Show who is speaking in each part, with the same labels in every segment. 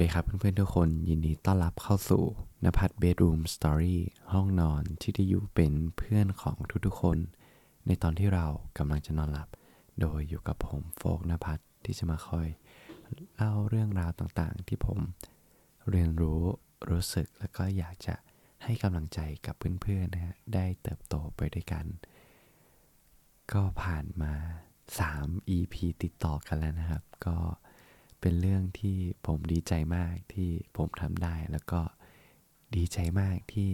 Speaker 1: ดีครับเพื่อนๆทุกคนยินดีต้อนรับเข้าสู่นภัทรเบดรูมสตอรี่ห้องนอนที่ได้อยู่เป็นเพื่อนของทุกๆคน ในตอนที่เรากำลังจะนอนหลับ โดยอยู่กับผมโฟกนภัทรที่จะมาคอยเล่าเรื่องราวต่างๆ ที่ผมเรียนรู้รู้สึกแล้วก็อยากจะให้กำลังใจกับเพื่อนๆนะฮะได้เติบโตไปด้วยกัน ก็ผ่านมา 3 EP ติดต่อกันแล้วนะครับ ก็ เป็นเรื่องที่ผมดีใจมากที่ผมทำได้ แล้วก็ดีใจมากที่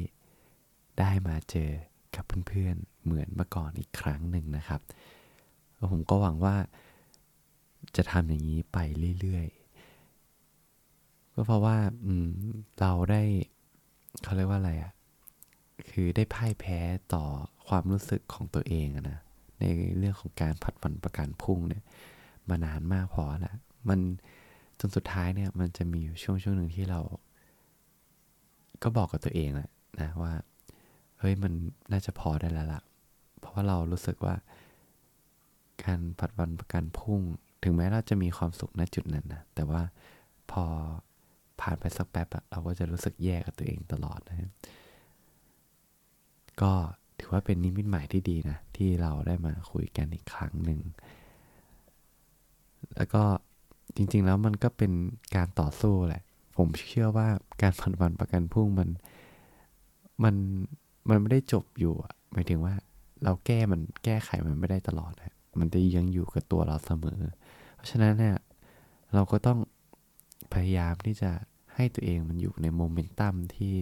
Speaker 1: ได้มาเจอกับเพื่อนๆ เหมือนเมื่อก่อนอีกครั้งหนึ่งนะครับผมก็หวังว่าจะทำอย่างนี้ไปเรื่อยๆ ก็เพราะว่าอืมเราได้เขาเรียกว่าอะไรอะ่ะ คือได้พ่ายแพ้ต่อความรู้สึกของตัวเองนะ ในเรื่องของการผัดวันประกันพุ่งเนี่ย มานานมากพอแล้ว มันจนสุดท้ายเนี่ยมันจะมีอยู่ช่วงช่วงหนึ่งที่เรา ก็บอกกับตัวเองแหละนะว่า เฮ้ยมันน่าจะพอได้แล้วล่ะ เพราะว่าเรารู้สึกว่า การผัดวันประกันพุ่ง ถึงแม้เราจะมีความสุขณจุดนั้นนะแต่ว่าพอผ่านไปสักแป๊บอะเราก็จะรู้สึกแย่กับตัวเองตลอดนะครับก็ถือว่าเป็นนิมิตหมายที่ดีนะ ที่เราได้มาคุยกันอีกครั้งหนึ่ง แล้วก็ จริง ๆ แล้วมันก็เป็นการต่อสู้แหละ ผมเชื่อว่าการผันวันประกันพุ่งมันมันมันไม่ได้จบอยู่อะหมายถึงว่าเราแก้มันแก้ไขมันไม่ได้ตลอดนะมันจะยังอยู่กับตัวเราเสมอ เพราะฉะนั้นเนี่ยเราก็ต้องพยายามที่จะให้ตัวเองมันอยู่ในโมเมนตัมที่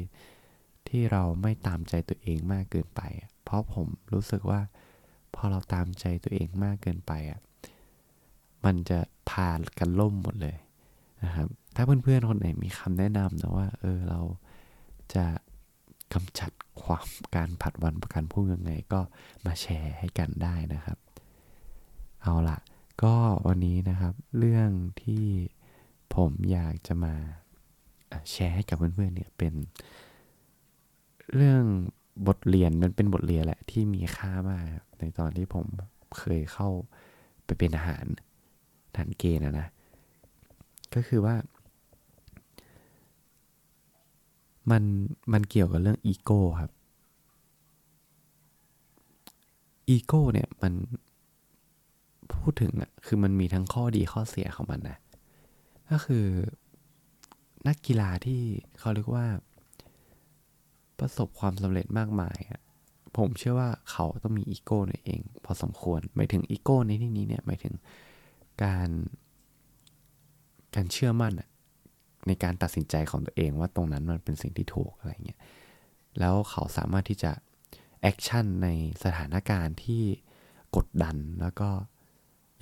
Speaker 1: ที่เราไม่ตามใจตัวเองมากเกินไป เพราะผมรู้สึกว่า พอเราตามใจตัวเองมากเกินไปอะ มันจะพากันล่มหมดเลยนะครับ ถ้าเพื่อนๆคนไหนมีคำแนะนำนะว่า เออเราจะกำจัดความการผัดวันประกันพรุ่งยังไงก็มาแชร์ให้กันได้นะครับ เอาละก็วันนี้นะครับเรื่องที่ผมอยากจะมาแชร์ให้กับเพื่อนๆเนี่ยเป็นเรื่องบทเรียนมันเป็นบทเรียนแหละที่มีค่ามากในตอนที่ผมเคยเข้าไปเป็นอาหาร ทหารเกณฑ์นะนะ ก็คือว่า มันมันเกี่ยวกับเรื่องอีโก้ครับอีโก้เนี่ยมันพูดถึงอะคือมันมีทั้งข้อดีข้อเสียของมันนะ ก็คือนักกีฬาที่เขาเรียกว่า ประสบความสำเร็จมากมายอะผมเชื่อว่าเขาต้องมีอีโก้ในเอง พอสมควรหมายถึงอีโก้ในที่นี้เนี่ยหมายถึง การการเชื่อมั่นในการตัดสินใจของตัวเองว่าตรงนั้นมันเป็นสิ่งที่ถูกอะไรเงี้ย แล้วเขาสามารถที่จะ action ในสถานการณ์ที่กดดันแล้วก็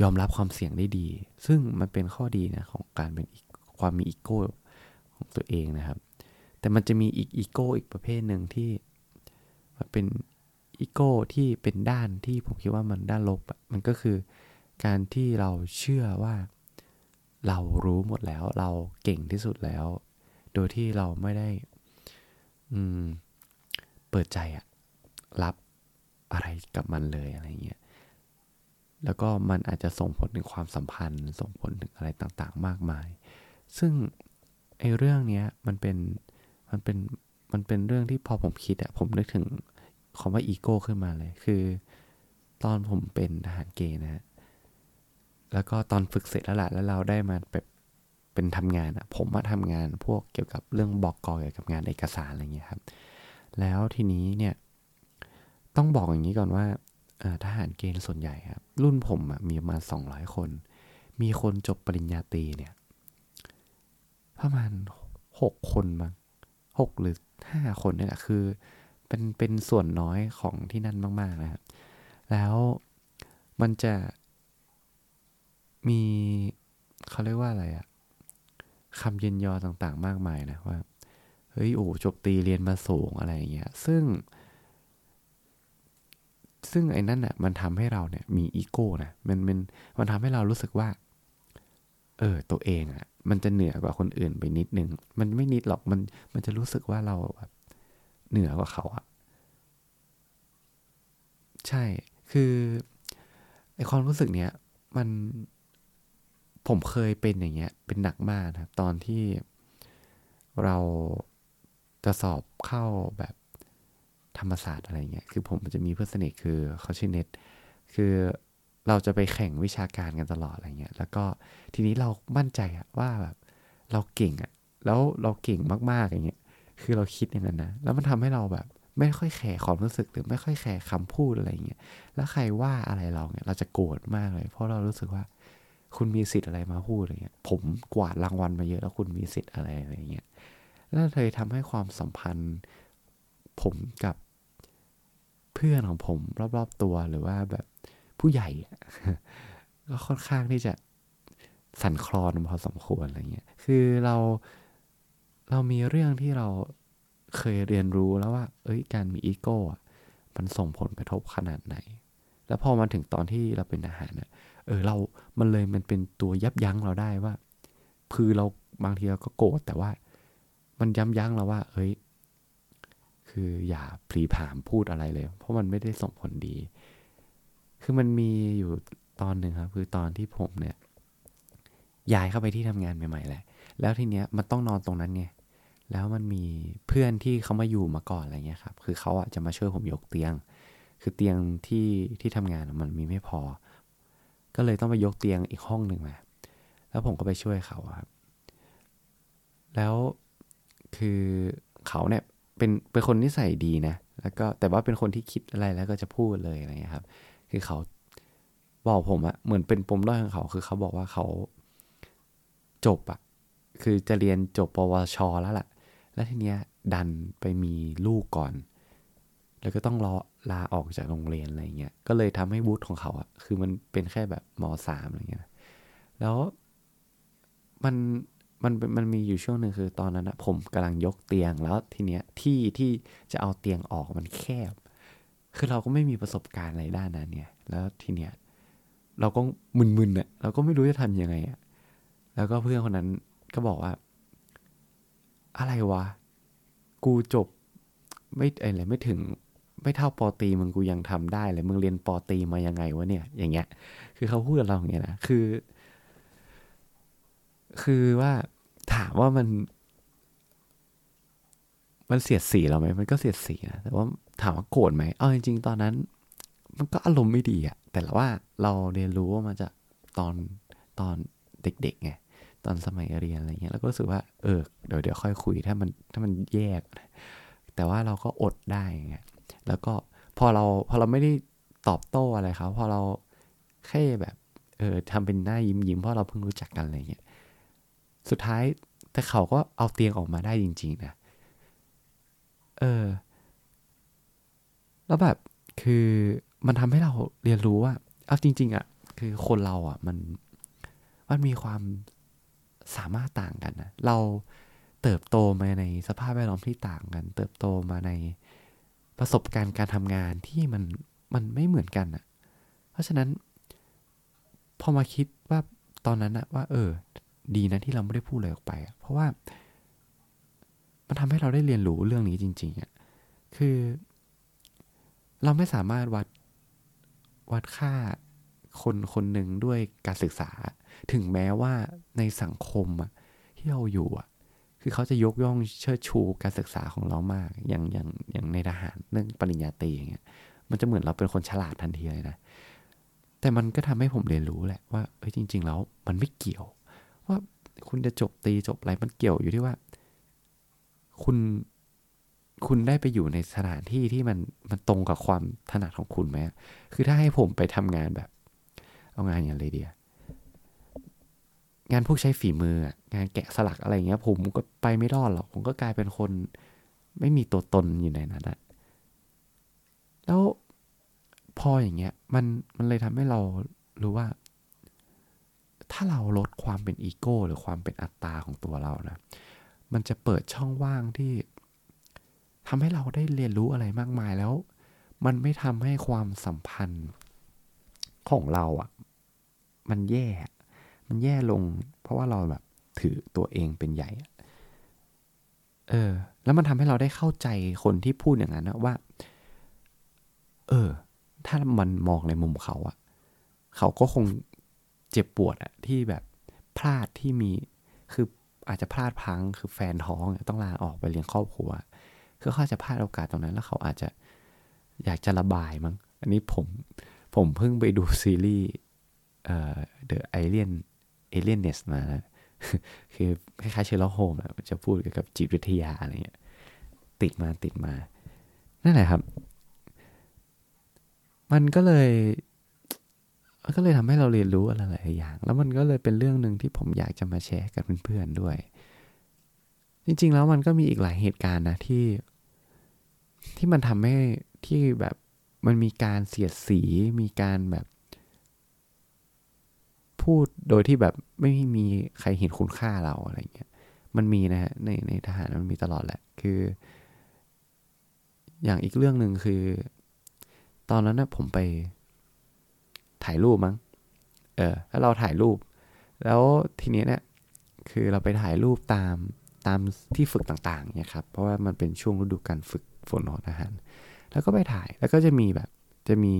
Speaker 1: ยอมรับความเสี่ยงได้ดี ซึ่งมันเป็นข้อดีนะของการเป็นความมีอีโก้ของตัวเองนะครับ แต่มันจะมีอีกอีโก้อีกประเภทหนึ่งที่มันเป็นอีโก้ที่เป็นด้านที่ผมคิดว่ามันด้านลบ มันก็คือ การที่เราเชื่อว่าเรารู้หมดแล้ว เราเก่งที่สุดแล้ว โดยที่เราไม่ได้ อืม เปิดใจอะรับอะไรกับมันเลยอะไรเงี้ยแล้วก็มันอาจจะส่งผลถึงความสัมพันธ์ ส่งผลถึงอะไรต่างๆ มากมาย ซึ่งไอ้เรื่องเนี้ยมันเป็นมันเป็นมันเป็นเรื่องที่พอผมคิดอะผมนึกถึงคำว่าอีโก้ขึ้นมาเลย คือ ตอนผมเป็นทหารเกณฑ์นะฮะ แล้วก็ตอนฝึกเสร็จแล้วแหละแล้วเราได้มาแบบเป็นทำงานอะผมมาทำงานพวกเกี่ยวกับเรื่องบอกกอเกี่ยวกับงานเอกสารอะไรเงี้ยครับ แล้วทีนี้เนี่ยต้องบอกอย่างนี้ก่อนว่าทหารเกณฑ์ส่วนใหญ่ครับ รุ่นผมมีประมาณสองร้อยคน มีคนจบปริญญาตรีเนี่ยประมาณหกคนบ้างหกหรือห้าคนเนี่ยคือเป็นเป็นส่วนน้อยของที่นั่นมาก ๆ นะครับ แล้วมันจะ มีเขาเรียกว่าอะไรอะคำเย็นยอต่างๆ มากมายนะว่า เฮ้ย โอ้จบตีเรียนมาสูงอะไรอย่างเงี้ย ซึ่ง ซึ่งไอ้นั่นอะ มันทำให้เราเนี่ย มีอีโก้นะ มันมันมันทำให้เรารู้สึกว่า เออ ตัวเองอะ มันจะเหนือกว่าคนอื่นไปนิดนึง มันไม่นิดหรอก มัน มันจะรู้สึกว่าเราแบบเหนือกว่าเขาอะ ใช่ คือไอความรู้สึกเนี้ย มัน ผมเคยเป็นอย่างเงี้ย เป็นหนักมากนะตอนที่เราจะสอบเข้าแบบธรรมศาสตร์อะไรเงี้ย คือผมจะมีเพื่อนสนิทคือเขาชื่อเน็ต คือเราจะไปแข่งวิชาการกันตลอดอะไรเงี้ย แล้วก็ทีนี้เรามั่นใจอะว่าแบบเราเก่งอะแล้วเราเก่งมากๆอย่างเงี้ย คือเราคิดอย่างนั้นนะ แล้วมันทำให้เราแบบ ไม่ค่อยแคร์ความรู้สึกหรือไม่ค่อยแคร์คำพูดอะไรเงี้ย แล้วใครว่าอะไรเราเนี่ยเราจะโกรธมากเลย เพราะเรารู้สึกว่า คุณมีสิทธิ์อะไรมาพูดอะไรเงี้ย ผมกวาดรางวัลมาเยอะแล้วคุณมีสิทธิ์อะไรอะไรเงี้ยแล้วเลยทำให้ความสัมพันธ์ ผมกับเพื่อนของผมรอบๆตัวหรือว่าแบบผู้ใหญ่ก็ค่อนข้างที่จะสั่นคลอนพอสมควรอะไรเงี้ย คือเราเรามีเรื่องที่เราเคยเรียนรู้แล้วว่า เอ้ย การมีอีโก้มันส่งผลกระทบขนาดไหน แล้วพอมาถึงตอนที่เราเป็นอาหารเนี่ยเออ เรา มันเลยมันเป็นตัวยับยั้งเราได้ว่าคือเราบางทีเราก็โกรธแต่ว่า มันย้ำยั้งเราว่า เอ้ย คืออย่าพลีผามพูดอะไรเลย เพราะมันไม่ได้ส่งผลดี คือมันมีอยู่ตอนหนึ่งครับ คือตอนที่ผมเนี่ย ย้ายเข้าไปที่ทำงานใหม่ๆแหละ แล้วทีเนี้ยมันต้องนอนตรงนั้นไงแล้วมันมีเพื่อนที่เขามาอยู่มาก่อนอะไรเงี้ยครับ คือเขาอะจะมาช่วยผมยกเตียง คือเตียงที่ที่ทำงานมันมีไม่พอ ก็เลยต้องไปยกเตียงอีกห้องหนึ่งมา แล้วผมก็ไปช่วยเขาครับ แล้วคือเขาเนี่ยเป็นเป็นคนนิสัยดีนะ แล้วก็แต่ว่าเป็นคนที่คิดอะไรแล้วก็จะพูดเลยอะไรเงี้ยครับ คือเขาบอกผมอะเหมือนเป็นปมด้อยของเขา คือเขาบอกว่าเขาจบอะคือจะเรียนจบปวช แล้วล่ะ แล้วทีเนี้ยดันไปมีลูกก่อน แล้วก็ต้องรอ ลาออกจากโรงเรียนอะไรเงี้ย ก็เลยทำให้วุฒิของเขาอะคือมันเป็นแค่แบบมสามอะไรเงี้ย แล้วมันมันมันมีอยู่ช่วงหนึ่งคือตอนนั้นนะผมกำลังยกเตียงแล้วทีเนี้ยที่ที่จะเอาเตียงออกมันแคบ คือเราก็ไม่มีประสบการณ์อะไรด้านนั้นเนี่ย แล้วทีเนี้ยเราก็มึนๆเน่ะเราก็ไม่รู้จะทำยังไงอะแล้วก็เพื่อนคนนั้นก็บอกว่า อะไรวะ กูจบ ไม่อะไรไม่ถึง ไม่เท่าปอตีมึงกูยังทำได้เลยมึงเรียนปอตีมายังไงวะเนี่ย อย่างเงี้ย คือเขาพูดกับเราอย่างเงี้ยนะคือ คือว่าถามว่ามัน มันเสียดสีเราไหมมันก็เสียดสีนะแต่ว่าถามว่าโกรธไหมเอาจริงๆตอนนั้น มันก็อารมณ์ไม่ดีอะแต่ว่าเราเรียนรู้ว่ามันจะตอนตอนเด็กๆไงตอนสมัยเรียนอะไรเงี้ยแล้วก็รู้สึกว่าเออเดี๋ยวเดี๋ยวค่อยคุยถ้ามันถ้ามันแยก แต่ว่าเราก็อดได้ไง แล้วก็พอเราพอเราไม่ได้ตอบโต้อะไรเขาพอเราแค่แบบเออทำเป็นหน้ายิ้มยิ้มเพราะเราเพิ่งรู้จักกันอะไรเงี้ยสุดท้ายแต่เขาก็เอาเตียงออกมาได้จริง ๆ นะ เออ แล้วแบบคือมันทำให้เราเรียนรู้ว่าเอาจริง ๆอะ่ะคือคนเราอะ่ะมันมันมีความสามารถต่างกันนะเราเติบโตมาในสภาพแวดล้อมที่ต่างกัน เติบโตมาใน ประสบการณ์การทำงานที่มันมันไม่เหมือนกันอะ่ะ เพราะฉะนั้น พอมาคิดว่าตอนนั้นอะว่า เออ ดีนะที่เราไม่ได้พูดอะไรออกไปเพราะว่า มันทำให้เราได้เรียนรู้เรื่องนี้จริง ๆอะคือ เราไม่สามารถวัดวัดค่าคนคนหนึ่งด้วยการศึกษา ถึงแม้ว่าในสังคมอะที่เราอยู่อะ คือเขาจะยกย่องเชิดชูการศึกษาของเรามาก อย่างอย่างอย่างในทหารเรื่องปริญญาตรีอย่างเงี้ย มันจะเหมือนเราเป็นคนฉลาดทันทีเลยนะ แต่มันก็ทำให้ผมเรียนรู้แหละว่า เอ้ยจริง ๆ แล้วมันไม่เกี่ยว ว่าคุณจะจบตีจบอะไรมันเกี่ยวอยู่ที่ว่า คุณคุณได้ไปอยู่ในสถานที่ที่มันมันตรงกับความถนัดของคุณไหมคือถ้าให้ผมไปทำงานแบบ เอางานอย่างไรเดีย งานพวกใช้ฝีมือ งานแกะสลักอะไรเงี้ย ผมก็ไปไม่รอดหรอก ผมก็กลายเป็นคนไม่มีตัวตนอยู่ในนั้นนะแล้วพออย่างเงี้ย มันมันเลยทำให้เรารู้ว่า ถ้าเราลดความเป็นอีโก้ หรือความเป็นอัตตาของตัวเรานะ มันจะเปิดช่องว่างที่ทำให้เราได้เรียนรู้อะไรมากมายแล้ว มันไม่ทำให้ความสัมพันธ์ของเราอะ่ะ มันแย่ มันแย่ลง เพราะว่าเราแบบถือตัวเองเป็นใหญ่ เออ แล้วมันทำให้เราได้เข้าใจคนที่พูดอย่างนั้นนะว่า เออ ถ้ามันมองในมุมเขาอะเขาก็คงเจ็บปวดอะที่แบบพลาดที่มี คืออาจจะพลาดพัง คือแฟนท้องต้องลาออกไปเลี้ยงครอบครัว คือเขาจะพลาดโอกาสตรงนั้นแล้วเขาอาจจะอยากจะระบายมั้ง อันนี้ผม ผมเพิ่งไปดูซีรีส์เอ่อ The Alien Alienness มานะคือคล้ายๆเชลล์โฮมอะจะพูดเกี่ยวกับจิตวิทยาอะไรเงี้ยติดมาติดมา นั่นแหละครับ มันก็เลยมันก็เลยทำให้เราเรียนรู้อะไรหลายอย่าง แล้วมันก็เลยเป็นเรื่องหนึ่งที่ผมอยากจะมาแชร์กับเพื่อนๆด้วย จริง ๆ แล้วมันก็มีอีกหลายเหตุการณ์นะที่ ที่มันทำให้ที่แบบมันมีการเสียดสี มีการแบบ พูดโดยที่แบบไม่มีใครเห็นคุณค่าเราอะไรเงี้ย มันมีนะฮะในในทหารมันมีตลอดแหละ คือ อย่างอีกเรื่องหนึ่งคือ ตอนนั้นนะผมไปถ่ายรูปมั้ง เออ แล้วเราถ่ายรูป แล้วทีนี้เนี่ย คือเราไปถ่ายรูปตามตามที่ฝึกต่างๆเนี่ยครับ เพราะว่ามันเป็นช่วงฤดูการฝึกฝนของทหาร แล้วก็ไปถ่าย แล้วก็จะมีแบบ จะมี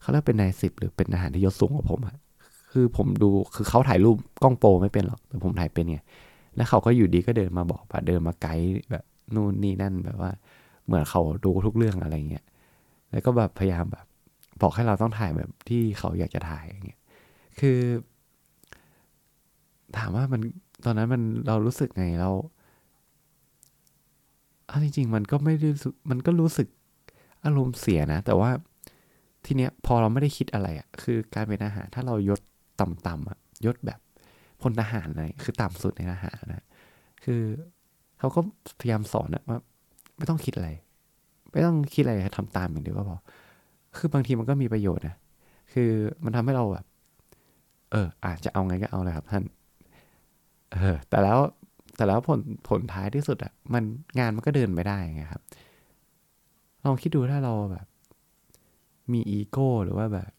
Speaker 1: เขาเรียกเป็นนายสิบหรือเป็นทหารที่ยศสูงกว่าผมอะ คือผมดูคือเขาถ่ายรูปกล้องโปรไม่เป็นหรอกแต่ผมถ่ายเป็นไงแล้วเขาก็อยู่ดีก็เดินมาบอกว่าเดินมาไกด์แบบนู่นนี่นั่นแบบว่า เหมือนเขาดูทุกเรื่องอะไรเงี้ยแล้วก็แบบพยายามแบบ บอกให้เราต้องถ่ายแบบที่เขาอยากจะถ่ายอย่างเงี้ยคือ ถามว่ามันตอนนั้นมันเรารู้สึกไงเราเอาจริงๆ มันก็ไม่ได้มันก็รู้สึกอารมณ์เสียนะ แต่ว่าทีเนี้ยพอเราไม่ได้คิดอะไรอะ่ะ คือการเป็นอาหารถ้าเรายศ ต่ำๆอะยศแบบพลทหารอะไรคือต่ำสุดในทหารนะคือเขาก็พยายามสอนนะว่า ไม่ต้องคิดอะไร ไม่ต้องคิดอะไรทำตามอย่างเดียวก็พอคือบางทีมันก็มีประโยชน์นะคือมันทำให้เราแบบ เออ อาจจะเอาไงก็เอาเลยครับท่าน เออ แต่แล้วแต่แล้วผลผลท้ายที่สุดอะ่ะ มันงานมันก็เดินไม่ได้ไงครับลองคิดดูถ้าเราแบบ มีอีโก้หรือว่าแบบ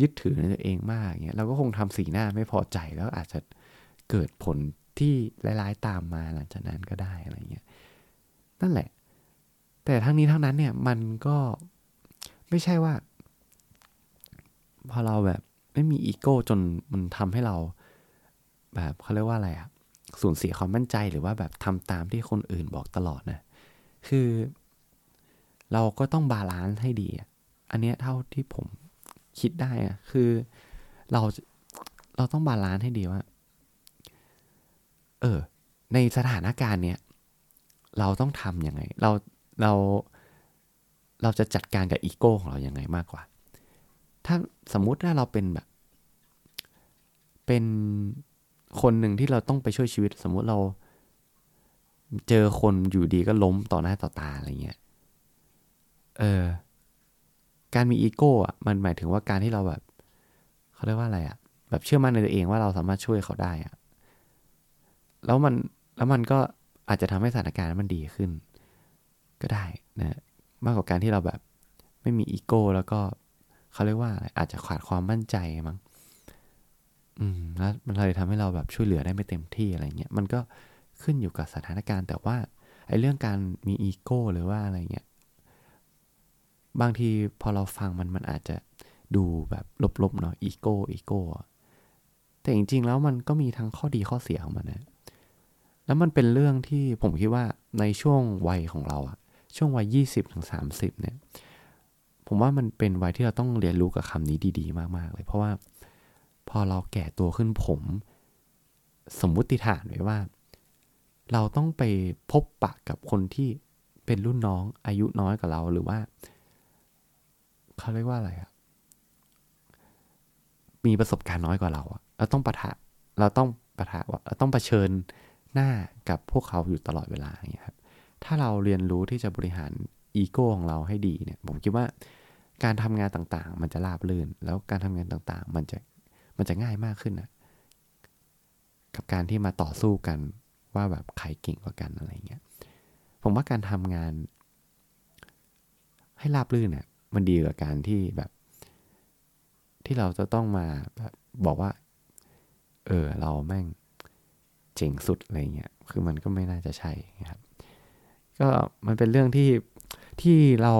Speaker 1: ยึดถือในตัวเองมากเงี้ยเราก็คงทำสีหน้าไม่พอใจแล้วอาจจะเกิดผลที่ร้ายๆตามมาหลังจากนั้นก็ได้อะไรเงี้ยนั่นแหละ แต่ทั้งนี้ทั้งนั้นเนี่ยมันก็ไม่ใช่ว่า พอเราแบบไม่มีอีโก้จนมันทำให้เรา แบบเขาเรียกว่าอะไรอะสูญเสียความมั่นใจหรือว่าแบบทำตามที่คนอื่นบอกตลอดนะคือ เราก็ต้อง balance ให้ดีอันนี้เท่าที่ผม คิดได้อะคือเราเราต้อง balance ให้ดีว่า เออ ในสถานการณ์เนี้ยเราต้องทำยังไง เราเราเราจะจัดการกับอีโก้ของเรายัางไงมากกว่า ถ้าสมมุติถ้าเราเป็นแบบ เป็นคนหนึ่งที่เราต้องไปช่วยชีวิต สมมุติเราเจอคนอยู่ดีก็ล้มต่อหน้าต่อตาอะไรเงี้ย เออ การมีอีโก้อะมันหมายถึงว่าการที่เราแบบเขาเรียกว่าอะไรอะแบบเชื่อมั่นในตัวเองว่าเราสามารถช่วยเขาได้อะแล้วมันแล้วมันก็อาจจะทำให้สถานการณ์มันดีขึ้น ก็ได้นะมากกว่าการที่เราแบบไม่มีอีโก้แล้วก็เขาเรียกว่าอะไรอาจจะขาดความมั่นใจมั้งอืมแล้วมันเลยทำให้เราแบบช่วยเหลือได้ไม่เต็มที่อะไรเงี้ยมันก็ขึ้นอยู่กับสถานการณ์ แต่ว่าไอ้เรื่องการมีอีโก้หรือว่าอะไรเงี้ย บางทีพอเราฟังมันมันอาจจะดูแบบลบๆเนาะอีโก้อีโก้แต่จริงๆแล้วมันก็มีทั้งข้อดีข้อเสียของมันนะแล้วมันเป็นเรื่องที่ผมคิดว่าในช่วงวัยของเราอะช่วงวัยยี่สิบถึงสามสิบเนี่ย ผมว่ามันเป็นวัยที่เราต้องเรียนรู้กับคำนี้ดี ๆ มาก ๆ เลย เพราะว่าพอเราแก่ตัวขึ้นผม สมมุติฐานไว้ว่า เราต้องไปพบปะกับคนที่เป็นรุ่นน้องอายุน้อยกว่าเราหรือว่า เขาเรียกว่าอะไรอะมีประสบการณ์น้อยกว่าเราอะเราต้องปะทะ เราต้องปะทะว่าเราต้องเผชิญหน้ากับพวกเขาอยู่ตลอดเวลาอย่างเงี้ยครับ ถ้าเราเรียนรู้ที่จะบริหารอีโก้ของเราให้ดีเนี่ย ผมคิดว่าการทำงานต่างๆ มันจะราบรื่น แล้วการทำงานต่างๆ มันจะมันจะง่ายมากขึ้นนะกับการที่มาต่อสู้กันว่าแบบใครเก่งกว่ากันอะไรเงี้ย ผมว่าการทำงานให้ราบรื่นเนี่ย มันดีกว่าการที่แบบ ที่เราจะต้องมาแบบบอกว่า เออ เราแม่งเจ๋งสุดอะไรเงี้ยคือมันก็ไม่น่าจะใช่ครับ ก็มันเป็นเรื่องที่ที่เรา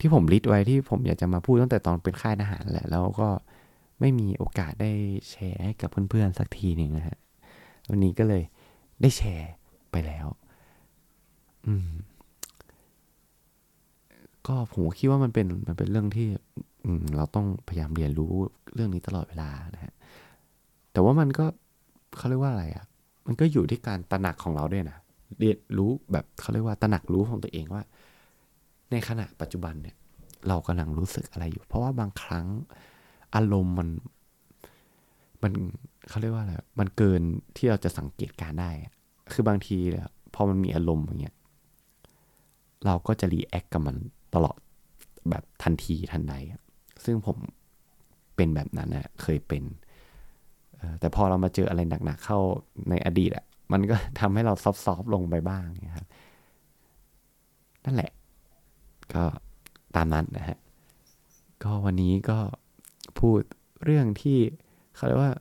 Speaker 1: ที่ผมลิสต์ไว้ที่ผมอยากจะมาพูดตั้งแต่ตอนเป็นค่ายทหารแหละ แล้วก็ไม่มีโอกาสได้แชร์ให้กับเพื่อนๆสักทีหนึ่งนะฮะวันนี้ก็เลยได้แชร์ไปแล้ว อืม ก็ผมคิดว่ามันเป็นมันเป็นเรื่องที่อืเราต้องพยายามเรียนรู้เรื่องนี้ตลอดเวลานะฮะแต่ว่ามันก็เขาเรียกว่าอะไรอะ่ะ มันก็อยู่ที่การตระหนักของเราด้วยนะเรียนรู้แบบเขาเรียกว่าตระหนักรู้ของตัวเองว่า ในขณะปัจจุบันเนี่ย เรากำลังรู้สึกอะไรอยู่ เพราะว่าบางครั้งอารมณ์มัน มันเขาเรียกว่าอะไรมันเกินที่เราจะสังเกตการได้ คือบางทีเนี่ยพอมันมีอารมณ์อย่างเงี้ยเราก็จะ react กับมัน ตลอดแบบทันทีทันใดซึ่งผมเป็นแบบนั้นนะเคยเป็น แต่พอเรามาเจออะไรหนักๆเข้าในอดีตอะมันก็ทำให้เรา soft ๆลงไปบ้างนะครับ นั่นแหละ ก็ตามนั้นนะฮะ ก็วันนี้ก็พูดเรื่องที่เขาเรียกว่า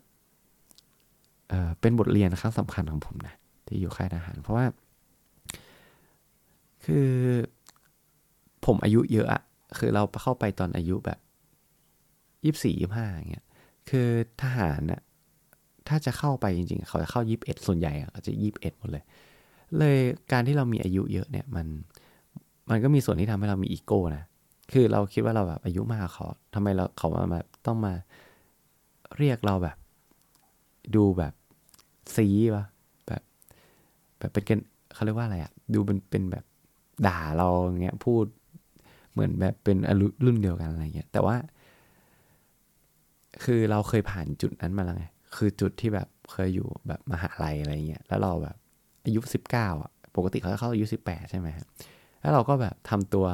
Speaker 1: เเป็นบทเรียนครั้งสำคัญของผมนะ ที่อยู่ค่ายทหาร เพราะว่า คือ ผมอายุเยอะอะคือเราเข้าไปตอนอายุแบบยี่สี่ยี่ห้าอย่างเงี้ยคือทหารน่ะถ้าจะเข้าไปจริงๆ เขาจะเข้ายี่สิบเอ็ดส่วนใหญ่อะจะยี่สิบเอ็ดหมดเลย เลยการที่เรามีอายุเยอะเนี่ยมันมันก็มีส่วนที่ทำให้เรามีอีโก้นะคือเราคิดว่าเราแบบอายุมากเขาทำไมเราเขามาแบบต้องมาเรียกเราแบบ ดูแบบซีวะแบบ แบบเป็นกันเขาเรียกว่าอะไรอะดูเป็นเป็นแบบด่าเราเงี้ยพูด เหมือนแบบเป็นรุ่นเดียวกันอะไรเงี้ย แต่ว่า คือเราเคยผ่านจุดนั้นมาแล้วไง คือจุดที่แบบเคยอยู่แบบมหาลัยอะไรเงี้ย แล้วเราแบบอายุสิบเก้าอะ ปกติเขาจะเข้าอายุสิบแปดใช่ไหมแล้วเราก็แบบทำตัว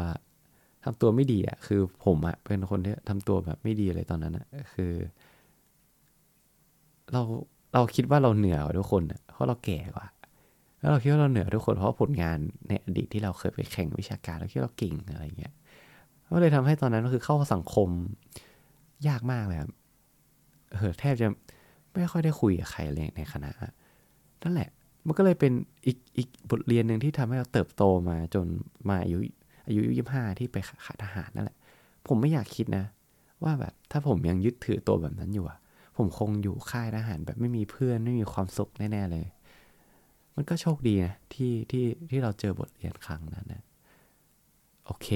Speaker 1: ทำตัวไม่ดีอะ คือผมอะเป็นคนที่ทำตัวแบบไม่ดีเลยตอนนั้นอะ คือ เราเราคิดว่าเราเหนือกว่าทุกคนอะ เพราะเราแก่กว่า แล้วเราคิดว่าเราเหนือทุกคนเพราะผลงานในอดีตที่เราเคยไปแข่งวิชาการเราคิดว่าเราเก่งอะไรเงี้ย ก็เลยทำให้ตอนนั้นก็คือเข้าสังคมยากมากเลยครับเออแทบจะไม่ค่อยได้คุยกับใครเลยในคณะนั่นแหละ มันก็เลยเป็นอีกอีกบทเรียนหนึ่งที่ทำให้เราเติบโตมาจนมาอายุอายุยี่ห้าที่ไปขาทหารนั่นแหละ ผมไม่อยากคิดนะ ว่าแบบถ้าผมยังยึดถือตัวแบบนั้นอยู่อะผมคงอยู่ค่ายทหารแบบไม่มีเพื่อนไม่มีความสุขแน่ๆเลย มันก็โชคดีนะที่ที่ที่เราเจอบทเรียนครั้งนั้นนะโอเค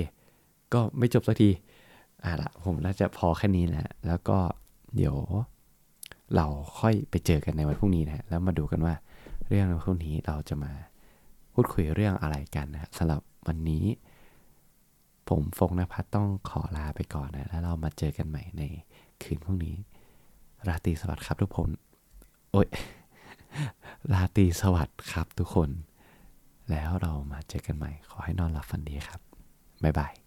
Speaker 1: ก็ไม่จบสักทีอ่าละผมน่าจะพอแค่นี้แหละแล้วก็เดี๋ยวเราค่อยไปเจอกันในวันพรุ่งนี้นะแล้วมาดูกันว่าเรื่องในวันพรุ่งนี้เราจะมาพูดคุยเรื่องอะไรกันนะสำหรับวันนี้ ผมฟงนภัทต้องขอลาไปก่อนนะแล้วเรามาเจอกันใหม่ในคืนพรุ่งนี้ ราตรีสวัสดิ์ครับทุกคนโอ้ยราตรีสวัสดิ์ครับทุกคน แล้วเรามาเจอกันใหม่ ขอให้นอนหลับฝันดีครับ บ๊ายบาย